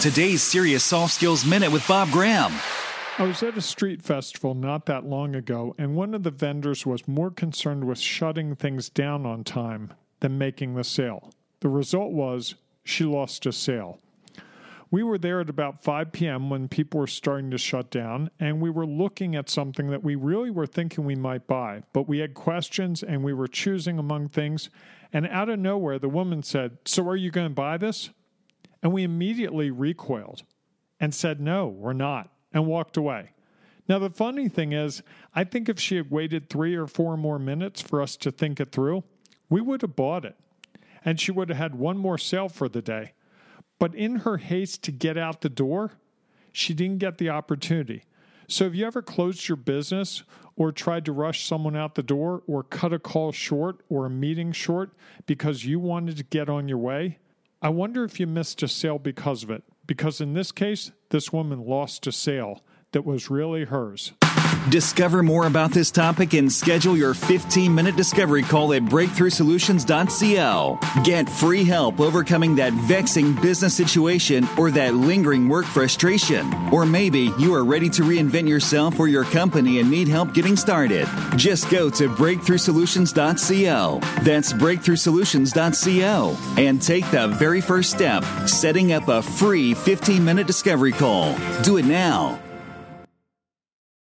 today's Serious Soft Skills Minute with Bob Graham. I was at a street festival not that long ago, and one of the vendors was more concerned with shutting things down on time than making the sale. The result was she lost a sale. We were there at about 5 p.m. when people were starting to shut down, and we were looking at something that we really were thinking we might buy, but we had questions and we were choosing among things. And out of nowhere, the woman said, So are you going to buy this? And we immediately recoiled and said, No, we're not, and walked away. Now, the funny thing is, I think if she had waited three or four more minutes for us to think it through, we would have bought it. And she would have had one more sale for the day. But in her haste to get out the door, she didn't get the opportunity. So, have you ever closed your business or tried to rush someone out the door or cut a call short or a meeting short because you wanted to get on your way? I wonder if you missed a sale because of it. Because in this case, this woman lost a sale that was really hers. Discover more about this topic and schedule your 15 minute discovery call at breakthroughsolutions.co. Get free help overcoming that vexing business situation or that lingering work frustration. Or maybe you are ready to reinvent yourself or your company and need help getting started. Just go to breakthroughsolutions.co. That's breakthroughsolutions.co and take the very first step, setting up a free 15 minute discovery call. Do it now.